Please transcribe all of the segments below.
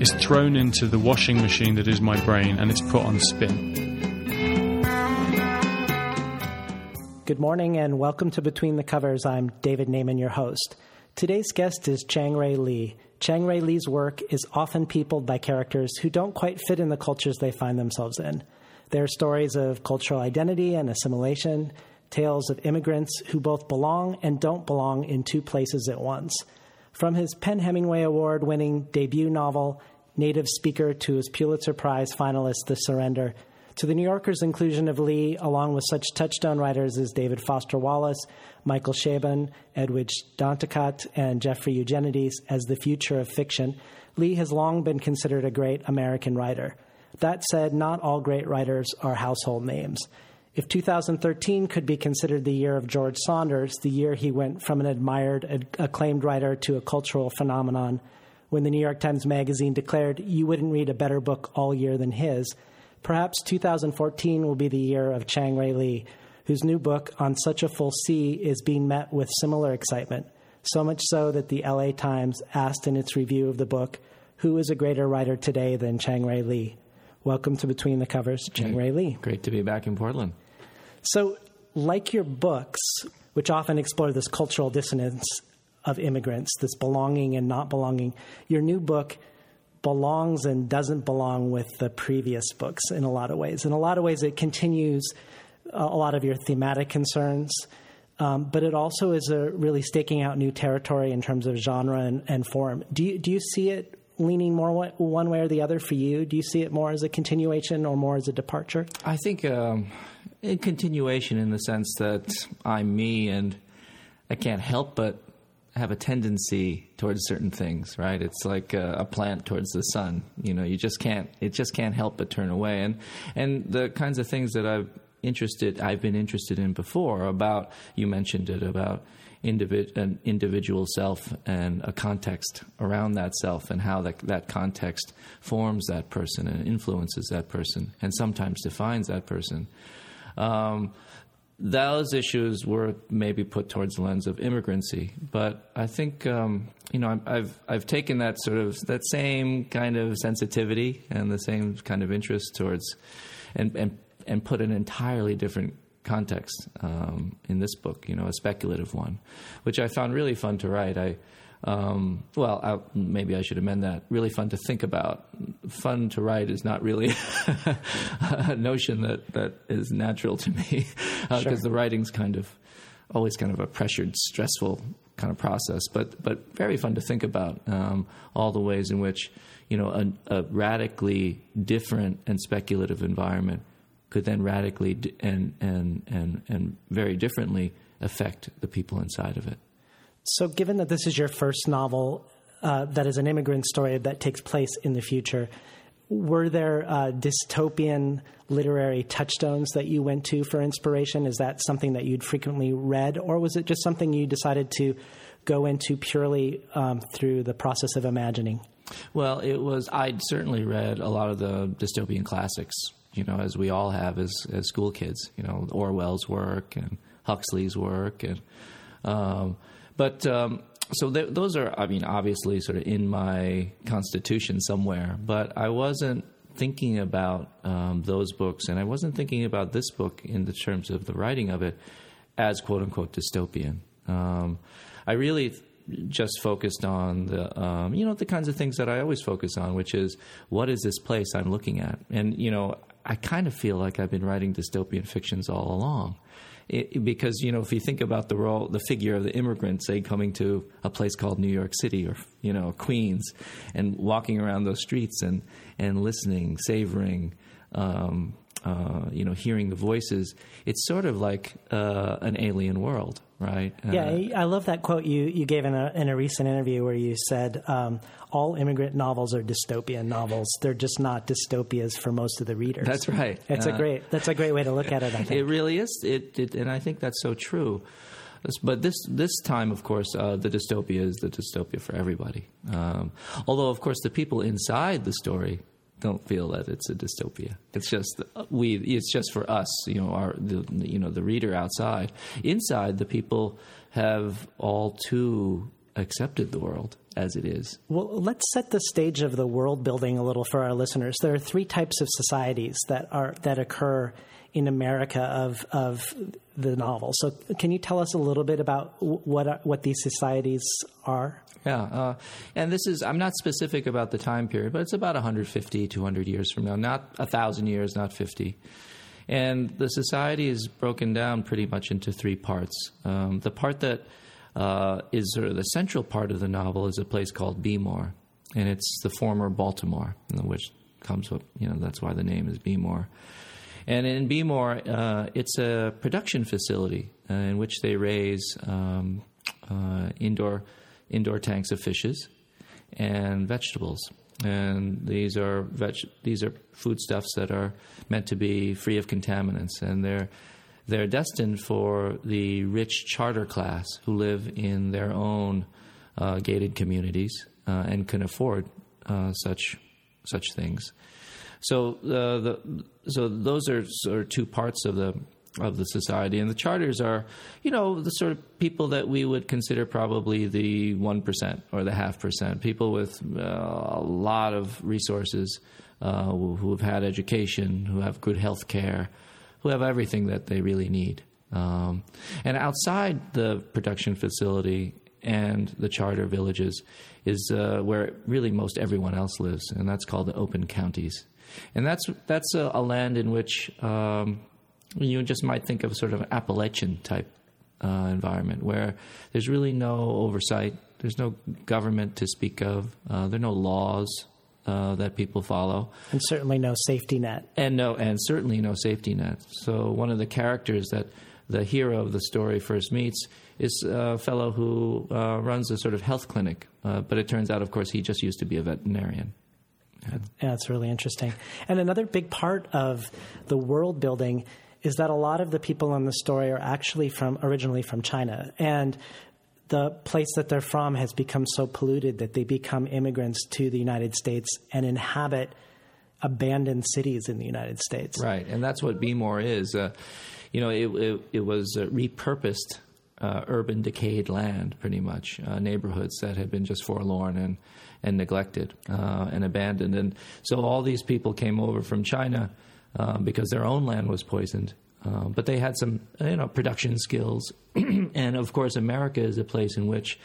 is thrown into the washing machine that is my brain and it's put on spin. Good morning and welcome to Between the Covers. I'm David Naimon, your host. Today's guest is Chang Rae Lee. Chang Rae Lee's work is often peopled by characters who don't quite fit in the cultures they find themselves in. They're stories of cultural identity and assimilation, tales of immigrants who both belong and don't belong in two places at once. From his PEN Hemingway Award winning debut novel, Native Speaker, to his Pulitzer Prize finalist, The Surrendered, to the New Yorker's inclusion of Lee, along with such touchstone writers as David Foster Wallace, Michael Chabon, Edwidge Danticat, and Jeffrey Eugenides as the future of fiction, Lee has long been considered a great American writer. That said, not all great writers are household names. If 2013 could be considered the year of George Saunders, the year he went from an admired, acclaimed writer to a cultural phenomenon, when the New York Times Magazine declared you wouldn't read a better book all year than his, Perhaps 2014 will be the year of Chang Rae Lee, whose new book, On Such a Full Sea, is being met with similar excitement, so much so that the LA Times asked in its review of the book, Who is a greater writer today than Chang Rae Lee? Welcome to Between the Covers, Chang Rae Lee. Great to be back in Portland. So, like your books, which often explore this cultural dissonance of immigrants, this belonging and not belonging, your new book belongs and doesn't belong with the previous books in a lot of ways. In a lot of ways, it continues a lot of your thematic concerns, um, but it also is a really staking out new territory in terms of genre and, and form. Do you, do you see it leaning more one way or the other for you? Do you see it more as a continuation or more as a departure? I think um, in continuation in the sense that I'm me and I can't help but have a tendency towards certain things, right? It's like a, a, plant towards the sun. You know, you just can't. It just can't help but turn away. And and the kinds of things that I've interested, I've been interested in before. About you mentioned it about individ, an individual self and a context around that self, and how that that context forms that person and influences that person, and sometimes defines that person. Um, those issues were maybe put towards the lens of immigrancy, but I think um, you know I've I've taken that sort of that same kind of sensitivity and the same kind of interest towards, and and and put an entirely different context um, in this book, you know, a speculative one, which I found really fun to write. I um, well, I, maybe I should amend that. Really fun to think about. Fun to write is not really a notion that, that is natural to me because uh, sure. the writing's kind of always kind of a pressured, stressful kind of process. But but very fun to think about um, all the ways in which you know a, a, radically different and speculative environment could then radically d- and and and and very differently affect the people inside of it. So, given that this is your first novel uh, that is an immigrant story that takes place in the future, were there uh, dystopian literary touchstones that you went to for inspiration? Is that something that you'd frequently read, or was it just something you decided to go into purely um, through the process of imagining? Well, it was. I'd certainly read a lot of the dystopian classics, you know, as we all have as as school kids. You know, Orwell's work and Huxley's work, and um, but um, so th- those are, I mean, obviously sort of in my constitution somewhere, but I wasn't thinking about um, those books, and I wasn't thinking about this book in the terms of the writing of it as quote unquote dystopian. Um, I really just focused on the um, you know the kinds of things that I always focus on, which is what is this place I'm looking at, and you know I kind of feel like I've been writing dystopian fictions all along. It, because you know, if you think about the role, the figure of the immigrant, say coming to a place called New York City or you know Queens, and walking around those streets and and listening, savoring, um, uh, you know, hearing the voices, it's sort of like uh, an alien world, right? Uh, yeah, I love that quote you, you gave in a, in a recent interview where you said um, all immigrant novels are dystopian novels. They're just not dystopias for most of the readers. That's right. It's a Uh, great that's a great way to look at it. I think. It really is. It, it, and I think that's so true. But this this time, of course, uh, the dystopia is the dystopia for everybody. Um, although, of course, the people inside the story don't feel that it's a dystopia. It's just we. It's just for us, you know, our the, you know the reader outside. Inside, the people have all too accepted the world as it is. Well, let's set the stage of the world building a little for our listeners. There are three types of societies that are that occur in America of of the novel. So, can you tell us a little bit about what what these societies are? Yeah, uh, and this is, I'm not specific about the time period, but it's about 150, 200 years from now, not a 1,000 years, not 50. And the society is broken down pretty much into three parts. Um, the part that uh, is sort of the central part of the novel is a place called B-Mor, and it's the former Baltimore, which comes with, you know, that's why the name is B-Mor. And in B-Mor, uh, it's a production facility uh, in which they raise um, uh, indoor indoor tanks of fishes and vegetables. And these are veg- these are foodstuffs that are meant to be free of contaminants, and they're they're destined for the rich charter class who live in their own uh, gated communities uh, and can afford uh, such such things. So uh, the so those are sort of two parts of the of the society, and the charters are, you know, the sort of people that we would consider probably the one percent or the half percent, people with uh, a lot of resources, uh, who, who have had education, who have good health care, who have everything that they really need. Um, and outside the production facility and the charter villages is uh, where really most everyone else lives, and that's called the open counties. And that's that's a, a land in which um, you just might think of sort of an Appalachian type uh, environment where there's really no oversight, there's no government to speak of, uh, there are no laws uh, that people follow, And certainly no safety net. and no, and certainly no safety net. So one of the characters that the hero of the story first meets is a fellow who uh, runs a sort of health clinic, uh, but it turns out, of course, he just used to be a veterinarian. Yeah, it's really interesting. And another big part of the world building is that a lot of the people in the story are actually from originally from China, and the place that they're from has become so polluted that they become immigrants to the United States and inhabit abandoned cities in the United States. Right, and that's what B-Mor is. Uh, you know, it, it, it was uh, repurposed uh, urban decayed land, pretty much uh, neighborhoods that had been just forlorn and and neglected uh, and abandoned. And so all these people came over from China uh, because their own land was poisoned. Uh, but they had some, you know, production skills, and of course, America is a place in which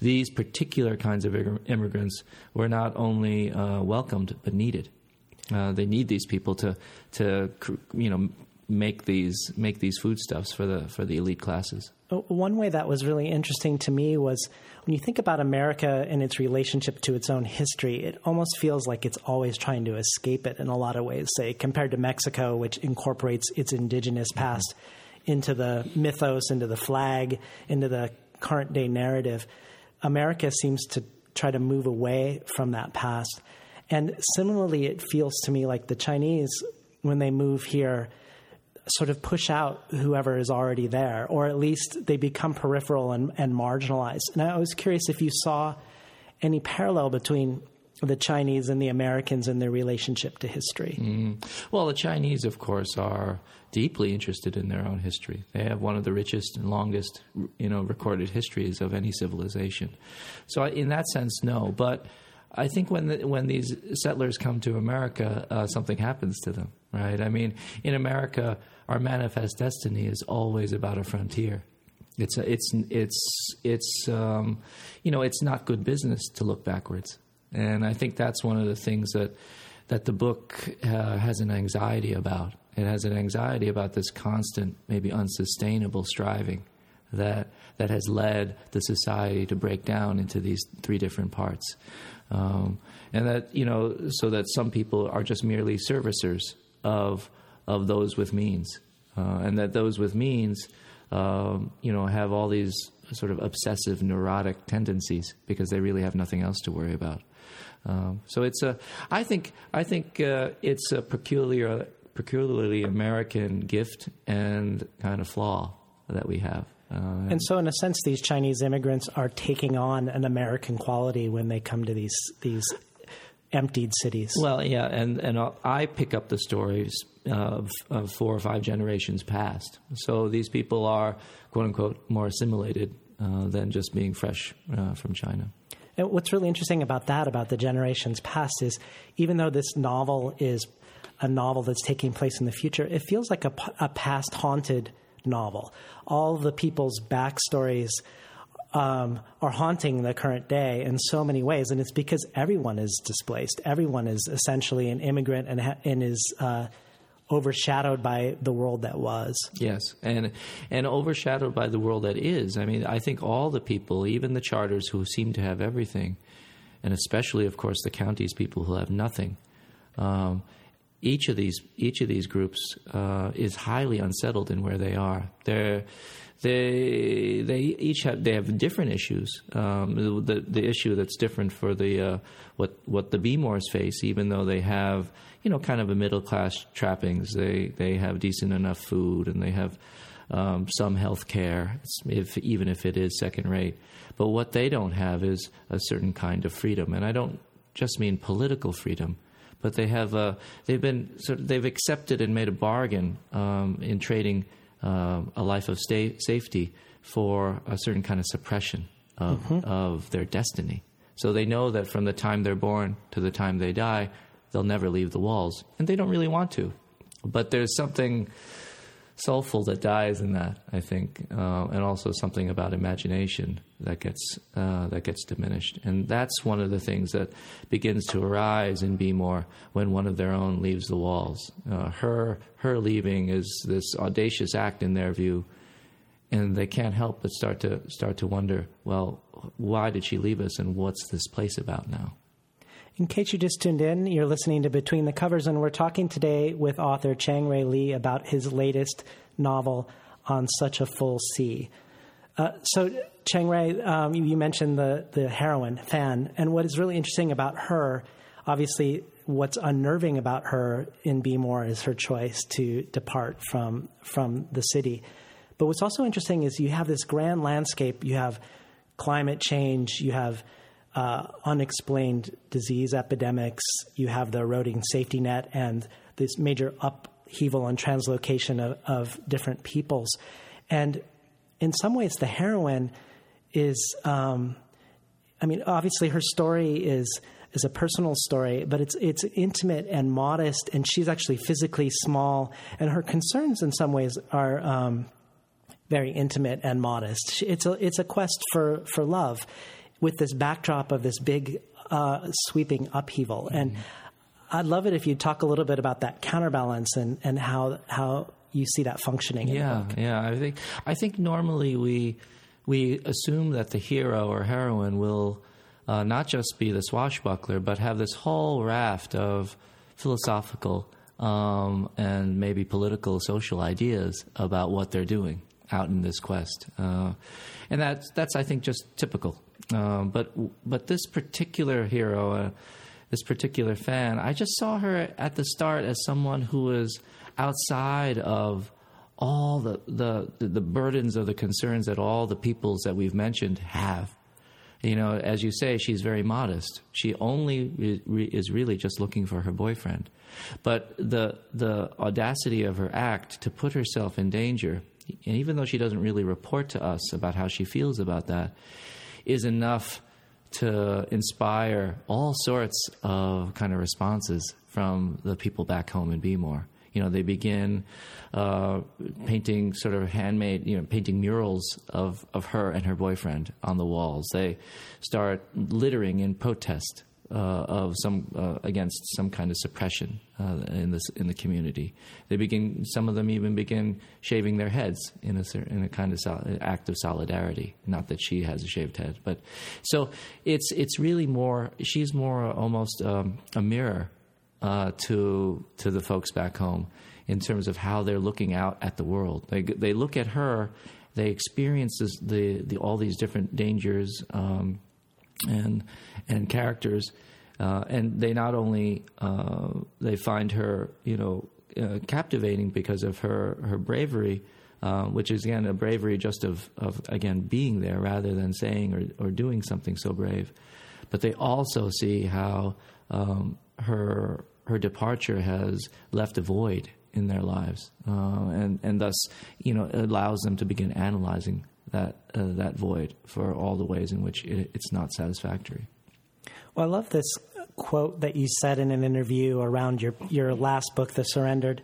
these particular kinds of immigrants were not only uh, welcomed but needed. Uh, they need these people to to you know make these make these foodstuffs for the for the elite classes. Uh, One way that was really interesting to me was when you think about America and its relationship to its own history, it almost feels like it's always trying to escape it in a lot of ways, say, compared to Mexico, which incorporates its indigenous past into the mythos, into the flag, into the current day narrative. America seems to try to move away from that past. And similarly, it feels to me like the Chinese, when they move here, sort of push out whoever is already there, or at least they become peripheral and, and marginalized. And I was curious if you saw any parallel between the Chinese and the Americans in their relationship to history. Mm. Well, the Chinese, of course, are deeply interested in their own history. They have one of the richest and longest, you know, recorded histories of any civilization. So, in that sense, no. But I think when the, when these settlers come to America, uh, something happens to them, right? I mean, in America, our manifest destiny is always about a frontier. It's a, it's it's it's um, you know it's not good business to look backwards, and I think that's one of the things that that the book uh, has an anxiety about. It has an anxiety about this constant, maybe unsustainable striving that that has led the society to break down into these three different parts, um, and that you know, so that some people are just merely servicers of of those with means, uh, and that those with means, um, you know, have all these sort of obsessive, neurotic tendencies because they really have nothing else to worry about. Um, so it's a, I think, I think uh, it's a peculiar, peculiarly American gift and kind of flaw that we have. Uh, and so, in a sense, these Chinese immigrants are taking on an American quality when they come to these these emptied cities. Well, yeah, and and I pick up the stories of, of four or five generations past. So these people are quote unquote more assimilated uh, than just being fresh uh, from China. And what's really interesting about that, about the generations past, is even though this novel is a novel that's taking place in the future, it feels like a, a past haunted novel. All the people's backstories um, are haunting the current day in so many ways, and it's because everyone is displaced. Everyone is essentially an immigrant and, ha- and is uh, overshadowed by the world that was. Yes, and and overshadowed by the world that is. I mean, I think all the people, even the charters who seem to have everything, and especially, of course, the counties people who have nothing. Um, each of these each of these groups uh, is highly unsettled in where they are. They're they they each have they have different issues. Um, the the issue that's different for the uh, what what the B-Mors face, even though they have you know kind of a middle class trappings. They they have decent enough food and they have um, some health care, if even if it is second rate. But what they don't have is a certain kind of freedom, and I don't just mean political freedom but they have uh, they've been sort of, they've accepted and made a bargain um, in trading uh, a life of sta- safety for a certain kind of suppression of, mm-hmm. of their destiny. So they know that from the time they're born to the time they die, they'll never leave the walls, and they don't really want to. But there's something soulful that dies in that, I think, uh, and also something about imagination that gets uh, that gets diminished, and that's one of the things that begins to arise in B-Mor when one of their own leaves the walls. Uh, her her leaving is this audacious act in their view, and they can't help but start to start to wonder, well, why did she leave us, and what's this place about now? In case you just tuned in, you're listening to Between the Covers, and we're talking today with author Chang-rae Lee about his latest novel, On Such a Full Sea. Uh, so, Chang-rae, um, you, you mentioned the, the heroine, Fan, and what is really interesting about her, obviously, what's unnerving about her in B-Mor is her choice to depart from, from the city. But what's also interesting is you have this grand landscape, you have climate change, you have uh, unexplained disease epidemics, you have the eroding safety net, and this major upheaval and translocation of, of different peoples. And in some ways, the heroine is, um, I mean, obviously her story is is a personal story, but it's it's intimate and modest, and she's actually physically small, and her concerns in some ways are um, very intimate and modest. It's a it's a quest for for love, with this backdrop of this big uh, sweeping upheaval. Mm-hmm. And I'd love it if you'd talk a little bit about that counterbalance and, and how how you see that functioning. Yeah, yeah. I think I think normally we we assume that the hero or heroine will uh, not just be the swashbuckler, but have this whole raft of philosophical um, and maybe political, social ideas about what they're doing out in this quest. Uh, and that's that's I think just typical. Um, but but this particular hero, uh, this particular Fan, I just saw her at the start as someone who was outside of all the, the the burdens or the concerns that all the peoples that we've mentioned have. You know, as you say, she's very modest. She only is really just looking for her boyfriend. But the the audacity of her act to put herself in danger and even though she doesn't really report to us about how she feels about that, is enough to inspire all sorts of kind of responses from the people back home in B-Mor. You know, they begin uh, painting sort of handmade, you know, painting murals of, of her and her boyfriend on the walls. They start littering in protest uh, of some uh, against some kind of suppression uh, in this in the community. They begin. Some of them even begin shaving their heads in a in a kind of sol- act of solidarity. Not that she has a shaved head, but so it's it's really more. She's more almost um, a mirror uh, to to the folks back home in terms of how they're looking out at the world. They they look at her. They experience this, the, the all these different dangers. Um, and and characters, uh, and they not only uh, they find her you know uh, captivating because of her her bravery, uh, which is again a bravery just of of again being there rather than saying or or doing something so brave, but they also see how um, her her departure has left a void in their lives, uh, and and thus you know allows them to begin analyzing that uh, that void for all the ways in which it, it's not satisfactory. Well, I love this quote that you said in an interview around your your last book, The Surrendered.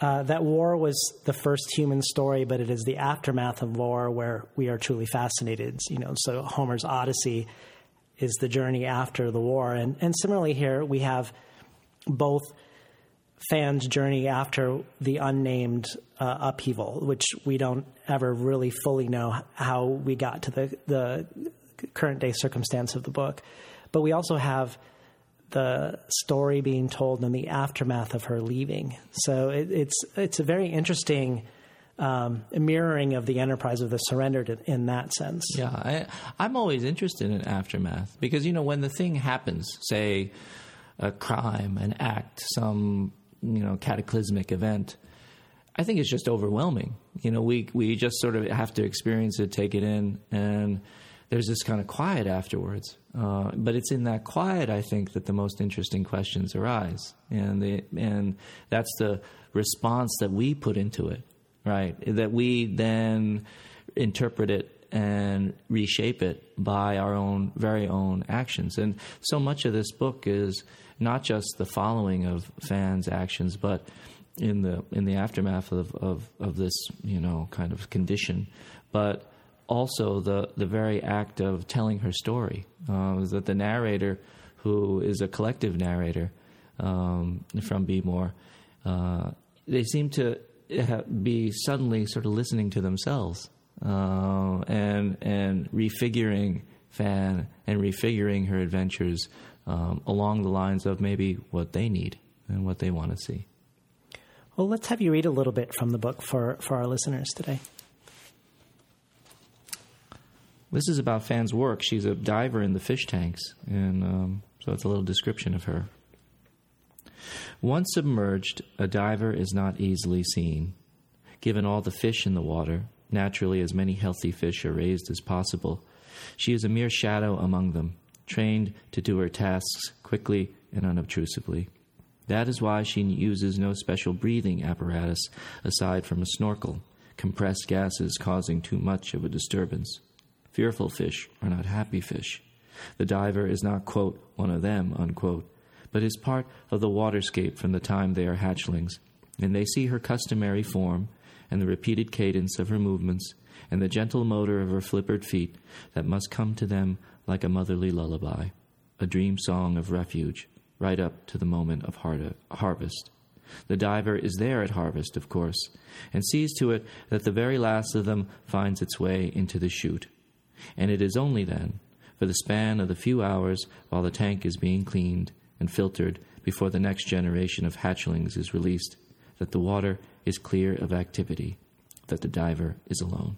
Uh, that war was the first human story, but it is the aftermath of war where we are truly fascinated. You know, so Homer's Odyssey is the journey after the war, and and similarly here we have both Fan's journey after the unnamed uh, upheaval, which we don't ever really fully know how we got to the, the current day circumstance of the book. But we also have the story being told in the aftermath of her leaving. So it, it's it's a very interesting um, mirroring of the enterprise of the surrendered in, in that sense. Yeah, I, I'm always interested in aftermath because you know when the thing happens, say a crime, an act, some you know cataclysmic event. I think it's just overwhelming. You know, we we just sort of have to experience it, take it in, and there's this kind of quiet afterwards. Uh, but it's in that quiet, I think, that the most interesting questions arise, and the and that's the response that we put into it, right? That we then interpret it and reshape it by our own very own actions. And so much of this book is not just the following of Fan's actions, but in the in the aftermath of, of, of this you know kind of condition, but also the the very act of telling her story. Uh, that the narrator, who is a collective narrator um, from B-Mor, uh, they seem to be suddenly sort of listening to themselves uh, and and refiguring Fan and refiguring her adventures um, along the lines of maybe what they need and what they want to see. Well, let's have you read a little bit from the book for, for our listeners today. This is about Fan's work. She's a diver in the fish tanks, and um, so it's a little description of her. Once submerged, a diver is not easily seen. Given all the fish in the water, naturally as many healthy fish are raised as possible, she is a mere shadow among them, trained to do her tasks quickly and unobtrusively. That is why she uses no special breathing apparatus aside from a snorkel, compressed gases causing too much of a disturbance. Fearful fish are not happy fish. The diver is not, quote, one of them, unquote, but is part of the waterscape from the time they are hatchlings, and they see her customary form and the repeated cadence of her movements and the gentle motor of her flippered feet that must come to them like a motherly lullaby, a dream song of refuge, right up to the moment of harvest. The diver is there at harvest, of course, and sees to it that the very last of them finds its way into the chute. And it is only then, for the span of the few hours while the tank is being cleaned and filtered before the next generation of hatchlings is released, that the water is clear of activity, that the diver is alone.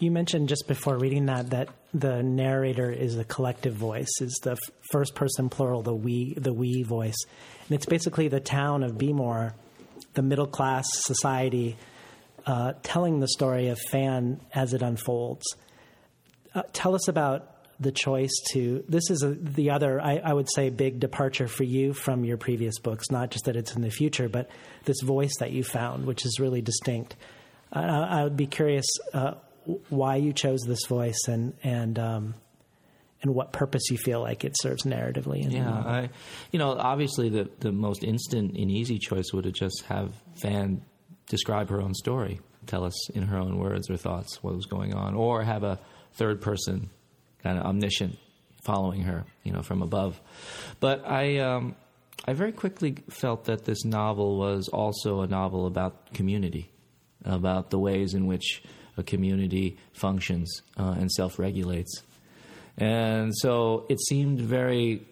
You mentioned just before reading that that the narrator is a collective voice, is the f- first person plural, the we, the we voice, and it's basically the town of B-Mor, the middle class society, uh, telling the story of Fan as it unfolds. Uh, tell us about the choice to. This is a, the other, I, I, would say, big departure for you from your previous books. Not just that it's in the future, but this voice that you found, which is really distinct. Uh, I would be curious uh, why you chose this voice and and um, and what purpose you feel like it serves narratively. yeah, I, you know, obviously the the most instant and easy choice would have just have Fan describe her own story, tell us in her own words or thoughts what was going on, or have a third person kind of omniscient following her, you know, from above. But I, um, I very quickly felt that this novel was also a novel about community, about the ways in which a community functions uh, and self-regulates. And so it seemed very,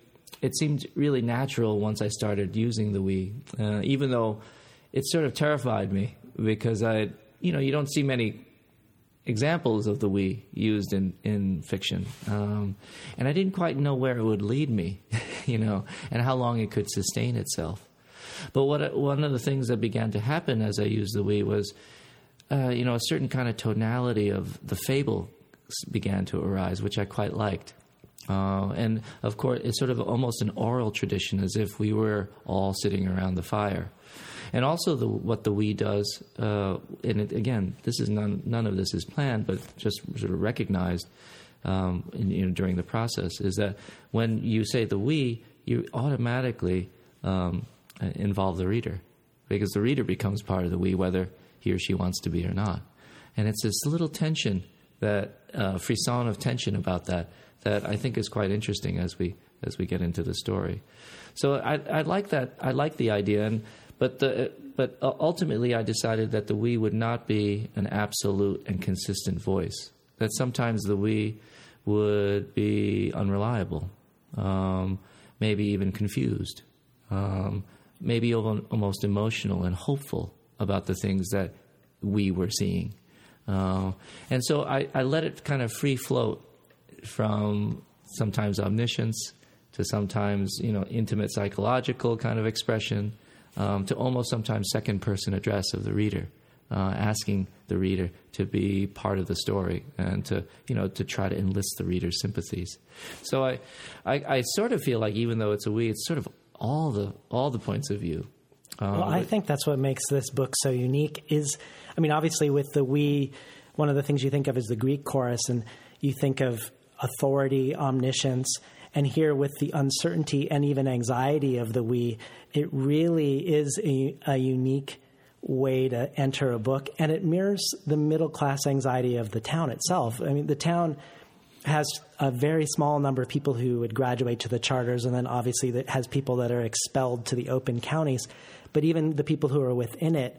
it seemed really natural once I started using the we, uh, even though it sort of terrified me because I, you know, you don't see many examples of the we used in in fiction, um, and I didn't quite know where it would lead me, you know, and how long it could sustain itself. But what one of the things that began to happen as I used the we was, uh, you know, a certain kind of tonality of the fable began to arise, which I quite liked. Uh, and of course, it's sort of almost an oral tradition, as if we were all sitting around the fire and also the, what the we does. Uh, and it, again, this is none none of this is planned, but just sort of recognized um, in, you know, during the process is that when you say the we, you automatically um, involve the reader because the reader becomes part of the we, whether he or she wants to be or not. And it's this little tension that uh, frisson of tension about that that I think is quite interesting as we as we get into the story. So I, I like that. I like the idea, and but the but ultimately, I decided that the we would not be an absolute and consistent voice. That sometimes the we would be unreliable, um, maybe even confused, um, maybe almost emotional and hopeful about the things that we were seeing. Uh, and so I, I let it kind of free float from sometimes omniscience to sometimes you know intimate psychological kind of expression um, to almost sometimes second person address of the reader, uh, asking the reader to be part of the story and to you know to try to enlist the reader's sympathies. So I, I, I sort of feel like even though it's a we, it's sort of all the all the points of view. Um, well, I think that's what makes this book so unique. Is I mean, obviously with the we, one of the things you think of is the Greek chorus, and you think of authority, omniscience and here, with the uncertainty and even anxiety of the we, it really is a, a unique way to enter a book, and it mirrors the middle class anxiety of the town itself. I mean, the town has a very small number of people who would graduate to the charters, and then obviously it has people that are expelled to the open counties. But even the people who are within it,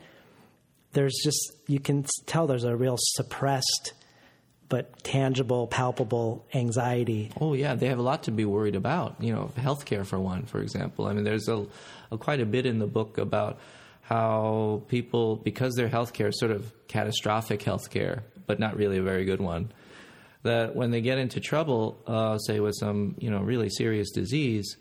there's just you can tell there's a real suppressed but tangible, palpable anxiety. Oh yeah, they have a lot to be worried about. You know, healthcare for one, for example. I mean, there's a, a quite a bit in the book about how people, because their healthcare is sort of catastrophic healthcare, but not really a very good one, that when they get into trouble, uh, say with some you know really serious disease,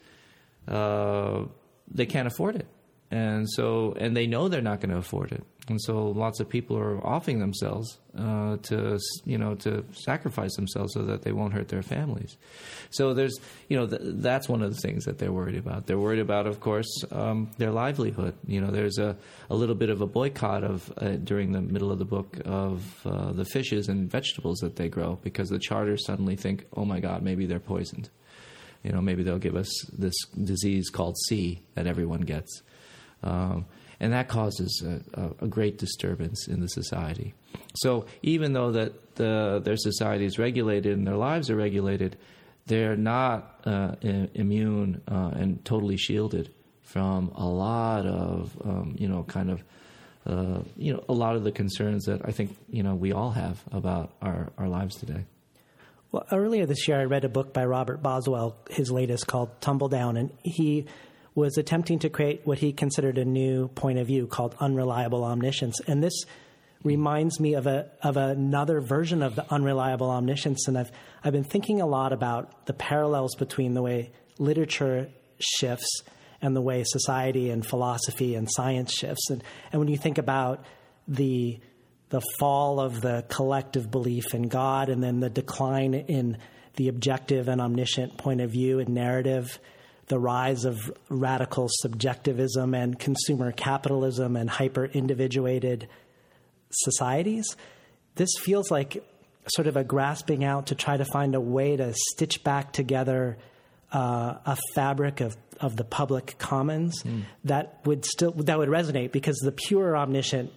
uh, they can't afford it, and so and they know they're not going to afford it and so lots of people are offering themselves uh, to you know to sacrifice themselves so that they won't hurt their families. So there's you know th- that's one of the things that they're worried about. They're worried about, of course, um, their livelihood. You know, there's a, a little bit of a boycott of uh, during the middle of the book of uh, the fishes and vegetables that they grow because the charters suddenly think, oh my God, maybe they're poisoned. You know, maybe they'll give us this disease called C that everyone gets. Um, and that causes a, a, great disturbance in the society. So even though that the, their society is regulated and their lives are regulated, they're not uh, immune uh, and totally shielded from a lot of um, you know kind of uh, you know a lot of the concerns that I think you know we all have about our, our lives today. Well, earlier this year, I read a book by Robert Boswell, his latest called Tumbledown, and he was attempting to create what he considered a new point of view called unreliable omniscience. And this reminds me of a of another version of the unreliable omniscience. And I've I've been thinking a lot about the parallels between the way literature shifts and the way society and philosophy and science shifts. And and when you think about the the fall of the collective belief in God and then the decline in the objective and omniscient point of view and narrative the rise of radical subjectivism and consumer capitalism and hyper individuated societies, this feels like sort of a grasping out to try to find a way to stitch back together uh, a fabric of, of the public commons mm. that would still that would resonate because the pure omniscient,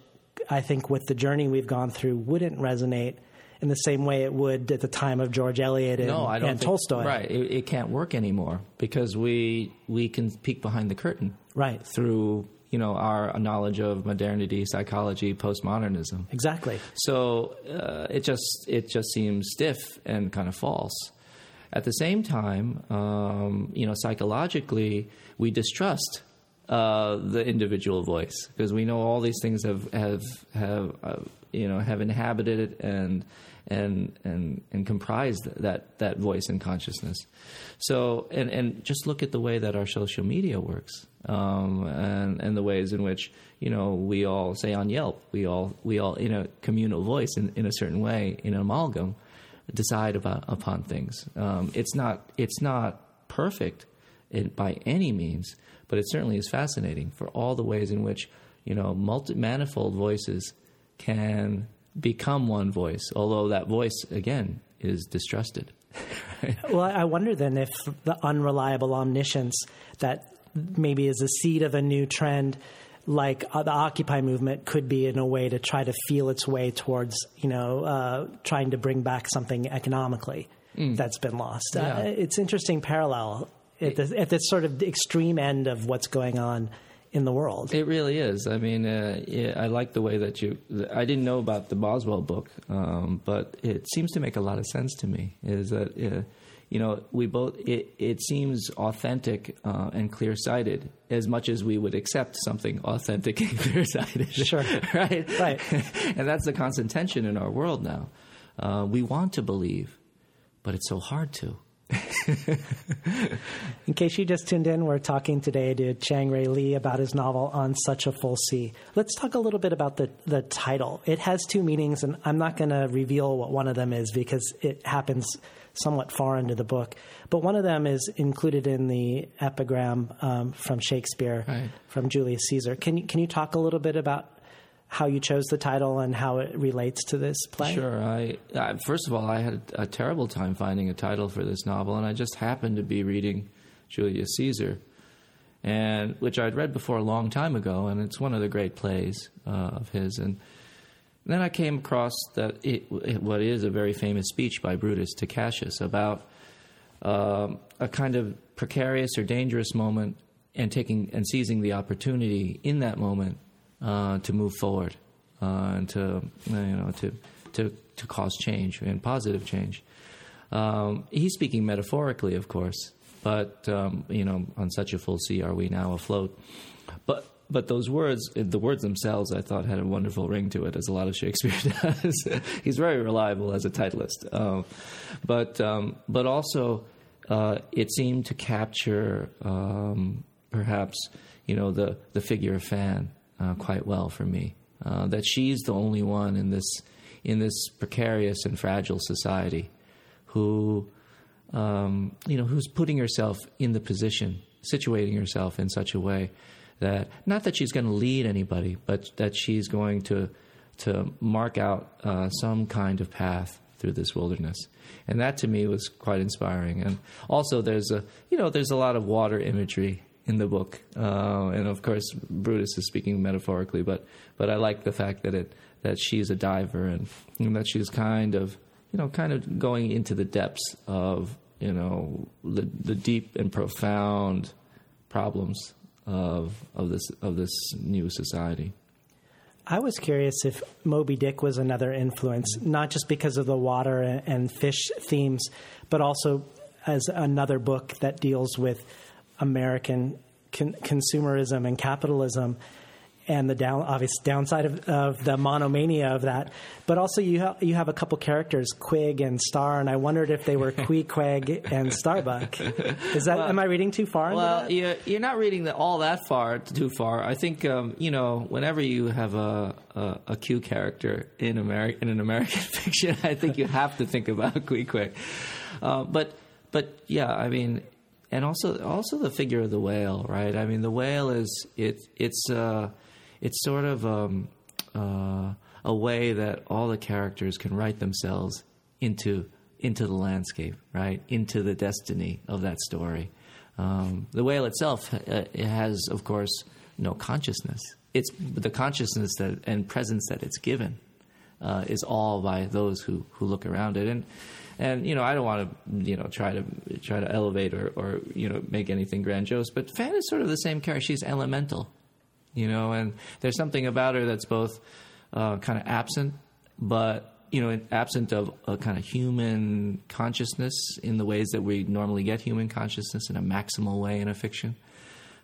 I think, with the journey we've gone through, wouldn't resonate in the same way it would at the time of George Eliot and, no, I don't and think, Tolstoy. Right, it, it can't work anymore because we we can peek behind the curtain. Right. Through you know our knowledge of modernity, psychology, postmodernism. Exactly. So uh, it just it just seems stiff and kind of false. At the same time, um, you know, psychologically, we distrust uh, the individual voice because we know all these things have have have uh, you know have inhabited it and and and and comprised that that voice and consciousness. So and and just look at the way that our social media works um, and and the ways in which you know we all say on Yelp we all we all in a communal voice in, in a certain way in an amalgam decide about upon things. Um, it's not it's not perfect by any means, but it certainly is fascinating for all the ways in which you know multi manifold voices can become one voice, although that voice again is distrusted. Well, I wonder then if the unreliable omniscience that maybe is a seed of a new trend like uh, the Occupy movement could be in a way to try to feel its way towards, you know, uh, trying to bring back something economically that's been lost. Yeah. Uh, it's interesting parallel at this, at this sort of extreme end of what's going on in the world. It really is. I mean, uh, yeah, I like the way that you. I didn't know about the Boswell book, um, but it seems to make a lot of sense to me. Is that uh, you know we both? It, it seems authentic uh, and clear sighted as much as we would accept something authentic and clear sighted. Sure. right. Right. and that's the constant tension in our world now. Uh, we want to believe, but it's so hard to. In case you just tuned in, we're talking today to Chang-rae Lee about his novel On Such a Full Sea. Let's talk a little bit about the, the title. It has two meanings, and I'm not going to reveal what one of them is because it happens somewhat far into the book. But one of them is included in the epigram um, from Shakespeare, Right. from Julius Caesar. Can you, can you talk a little bit about how you chose the title and how it relates to this play? Sure. I, I first of all, I had a terrible time finding a title for this novel, and I just happened to be reading Julius Caesar, and which I'd read before a long time ago, and it's one of the great plays uh, of his. And then I came across that it, it, what is a very famous speech by Brutus to Cassius about um, a kind of precarious or dangerous moment, and taking and seizing the opportunity in that moment uh, to move forward uh, and to you know to to to cause change and positive change. Um, he's speaking metaphorically, of course, but um, you know, on such a full sea are we now afloat. But but those words, the words themselves, I thought had a wonderful ring to it, as a lot of Shakespeare does. he's very reliable as a titleist, um, but um, but also uh, it seemed to capture um, perhaps you know the the figure of Fan uh, quite well for me. Uh, that she's the only one in this in this precarious and fragile society who um, you know who's putting herself in the position, situating herself in such a way that not that she's going to lead anybody, but that she's going to to mark out uh, some kind of path through this wilderness. And that to me was quite inspiring. And also, there's a you know there's a lot of water imagery in the book, uh, and of course Brutus is speaking metaphorically, but but I like the fact that it that she's a diver and, and that she's kind of you know kind of going into the depths of you know the, the deep and profound problems of of this of this new society. I was curious if Moby Dick was another influence, not just because of the water and, and fish themes, but also as another book that deals with American con- consumerism and capitalism and the down, obvious downside of, of the monomania of that. But also, you, ha- you have a couple characters, Quig and Star, and I wondered if they were Queequeg and Starbuck. Is that, am I reading too far? Well, that? you're, you're not reading the, all that far, too far. I think um, you know whenever you have a a, a Q character in Ameri- in an American fiction, I think you have to think about Queequeg. Uh, but but yeah, I mean, and also also the figure of the whale, right? I mean, the whale is it it's uh, it's sort of um, uh, a way that all the characters can write themselves into into the landscape, right? Into the destiny of that story. Um, the whale itself uh, it has, of course, no consciousness. It's the consciousness that and presence that it's given uh, is all by those who, who look around it. And and you know, I don't want to you know try to try to elevate or, or you know make anything grandiose, but Fan is sort of the same character. She's elemental, you know, and there's something about her that's both uh, kind of absent, but you know, absent of a kind of human consciousness in the ways that we normally get human consciousness in a maximal way in a fiction.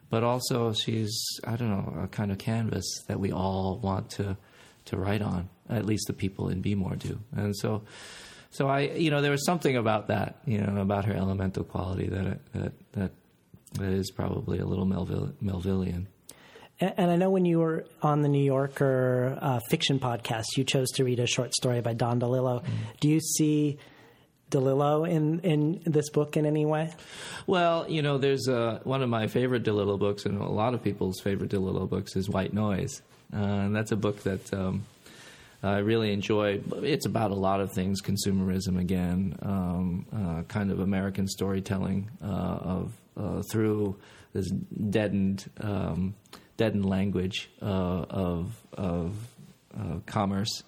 But also, she's I don't know a kind of canvas that we all want to to write on. At least the people in B-Mor do, and so so I, you know, there was something about that, you know, about her elemental quality that that that, that is probably a little Melville, Melvillian. And I know when you were on the New Yorker uh, fiction podcast, you chose to read a short story by Don DeLillo. Mm. Do you see DeLillo in, in this book in any way? Well, you know, there's uh, one of my favorite DeLillo books, and a lot of people's favorite DeLillo books is White Noise. Uh, and that's a book that um, I really enjoy. It's about a lot of things: consumerism again, um, uh, kind of American storytelling uh, of uh, through this deadened, um, deadened language uh, of of uh, commerce.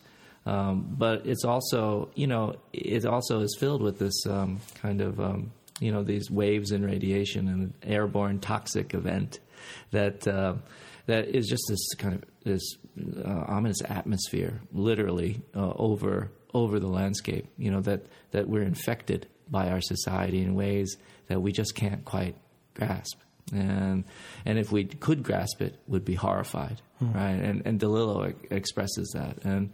Um, but it's also, you know, it also is filled with this um, kind of, um, you know, these waves in radiation and airborne toxic event that uh, that is just this kind of this uh, ominous atmosphere, literally uh, over over the landscape. You know that that we're infected by our society in ways that we just can't quite grasp. And and if we could grasp it, would be horrified, hmm. right? And and DeLillo expresses that. And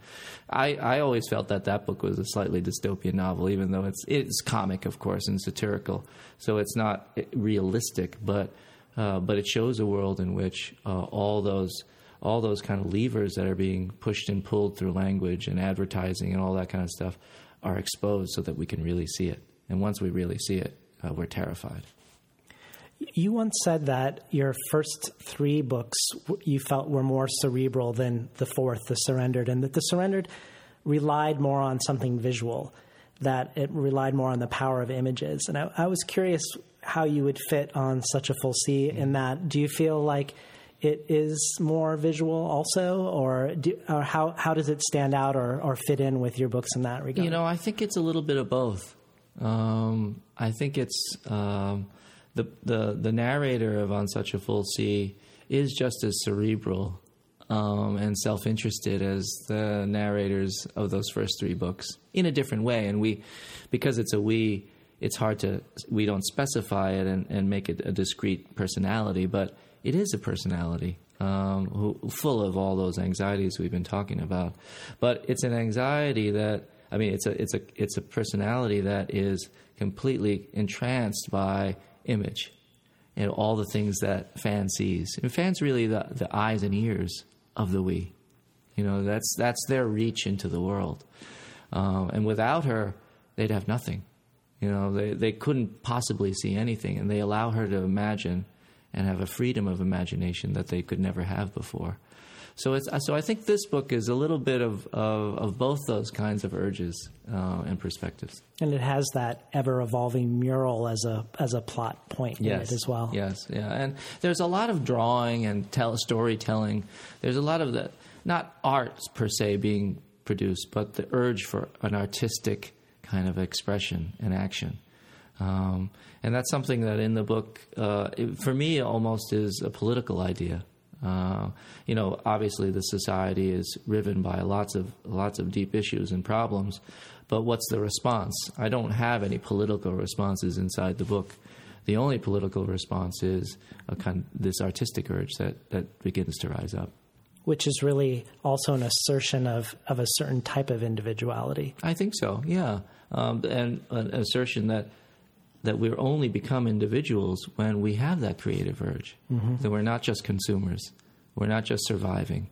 I I always felt that that book was a slightly dystopian novel, even though it's it's comic, of course, and satirical, so it's not realistic, but uh, but it shows a world in which uh, all those all those kind of levers that are being pushed and pulled through language and advertising and all that kind of stuff are exposed so that we can really see it. And once we really see it, uh, we're terrified. You once said that your first three books you felt were more cerebral than the fourth, The Surrendered, and that The Surrendered relied more on something visual, that it relied more on the power of images. And I, I was curious how you would fit on Such a Full Sea in that. Do you feel like it is more visual also, or, do, or how how does it stand out or, or fit in with your books in that regard? You know, I think it's a little bit of both. Um, I think it's um, the the the narrator of On Such a Full Sea is just as cerebral um, and self interested as the narrators of those first three books in a different way, and we because it's a we. It's hard to we don't specify it and, and make it a discrete personality, but it is a personality um, who, full of all those anxieties we've been talking about. But it's an anxiety that I mean, it's a it's a it's a personality that is completely entranced by image and all the things that Fan sees. And Fan's really the the eyes and ears of the we. You know, that's that's their reach into the world. Um, and without her, they'd have nothing. You know, they they couldn't possibly see anything, and they allow her to imagine and have a freedom of imagination that they could never have before. So it's so I think this book is a little bit of of, of both those kinds of urges uh, and perspectives. And it has that ever evolving mural as a as a plot point yes. in it as well. Yes, yeah, and there's a lot of drawing and tell storytelling. There's a lot of the not art per se being produced, but the urge for an artistic kind of expression and action. Um, and that's something that in the book, uh, it, for me, almost is a political idea. Uh, you know, obviously the society is riven by lots of lots of deep issues and problems, but what's the response? I don't have any political responses inside the book. The only political response is a kind of this artistic urge that, that begins to rise up. Which is really also an assertion of, of a certain type of individuality. I think so, yeah. Um, and an assertion that that we only become individuals when we have that creative urge. Mm-hmm. That we're not just consumers. We're not just surviving.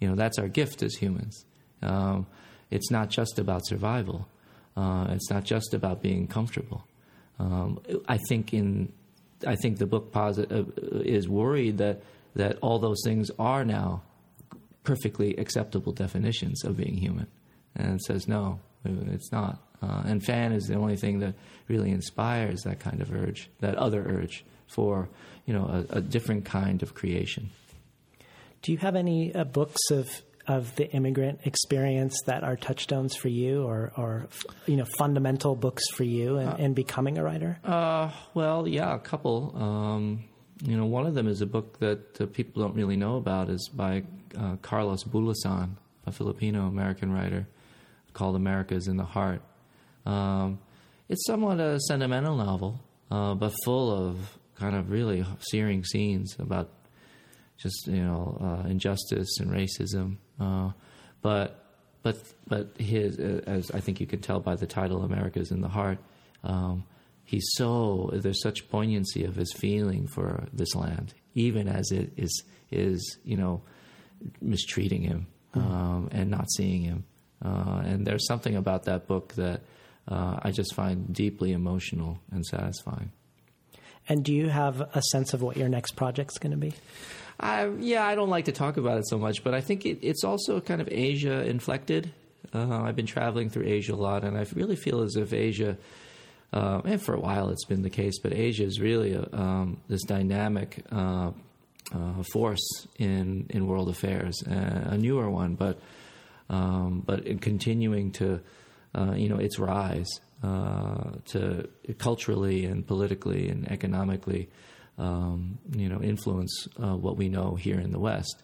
You know, that's our gift as humans. Um, it's not just about survival. Uh, it's not just about being comfortable. Um, I think in, I think the book posit- uh, is worried that that all those things are now perfectly acceptable definitions of being human, and it says no, it's not. Uh, and Fan is the only thing that really inspires that kind of urge, that other urge for you know a, a different kind of creation. Do you have any uh, books of of the immigrant experience that are touchstones for you, or, or you know, fundamental books for you in, in becoming a writer? Uh, well, yeah, a couple. Um, you know, one of them is a book that uh, people don't really know about. is by uh, Carlos Bulosan, a Filipino American writer, called "America's in the Heart." Um, it's somewhat a sentimental novel, uh, but full of kind of really searing scenes about just you know uh, injustice and racism. Uh, but but but his, uh, as I think you can tell by the title, "America's in the Heart." Um, he's so there's such poignancy of his feeling for this land, even as it is is you know mistreating him um, and not seeing him. Uh, and there's something about that book that uh, I just find deeply emotional and satisfying. And do you have a sense of what your next project's going to be? I, yeah, I don't like to talk about it so much, but I think it, it's also kind of Asia inflected. Uh, I've been traveling through Asia a lot, and I really feel as if Asia, uh, and for a while it's been the case, but Asia is really a, um, this dynamic uh, uh force in in world affairs, uh, a newer one, but um, but in continuing to uh, you know its rise to culturally and politically and economically um, you know, influence uh, what we know here in the West.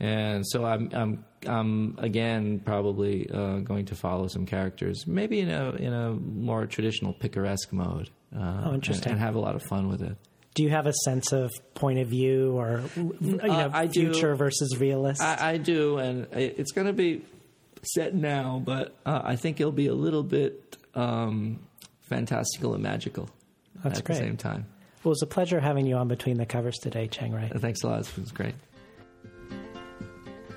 And so I'm, I'm, I'm again probably uh, going to follow some characters, maybe in a in a more traditional picaresque mode. Uh, oh, interesting. And, and, have a lot of fun with it. Do you have a sense of point of view or you know, uh, future do. versus realist? I, I do, and it's going to be set now, but uh, I think it'll be a little bit um, fantastical and magical That's at great. the same time. Well, it was a pleasure having you on Between the Covers today, Chang-rae. Thanks a lot. It was great.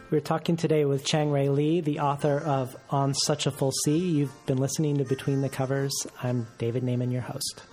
We're talking today with Chang-rae Lee, the author of On Such a Full Sea. You've been listening to Between the Covers. I'm David Naimon, your host.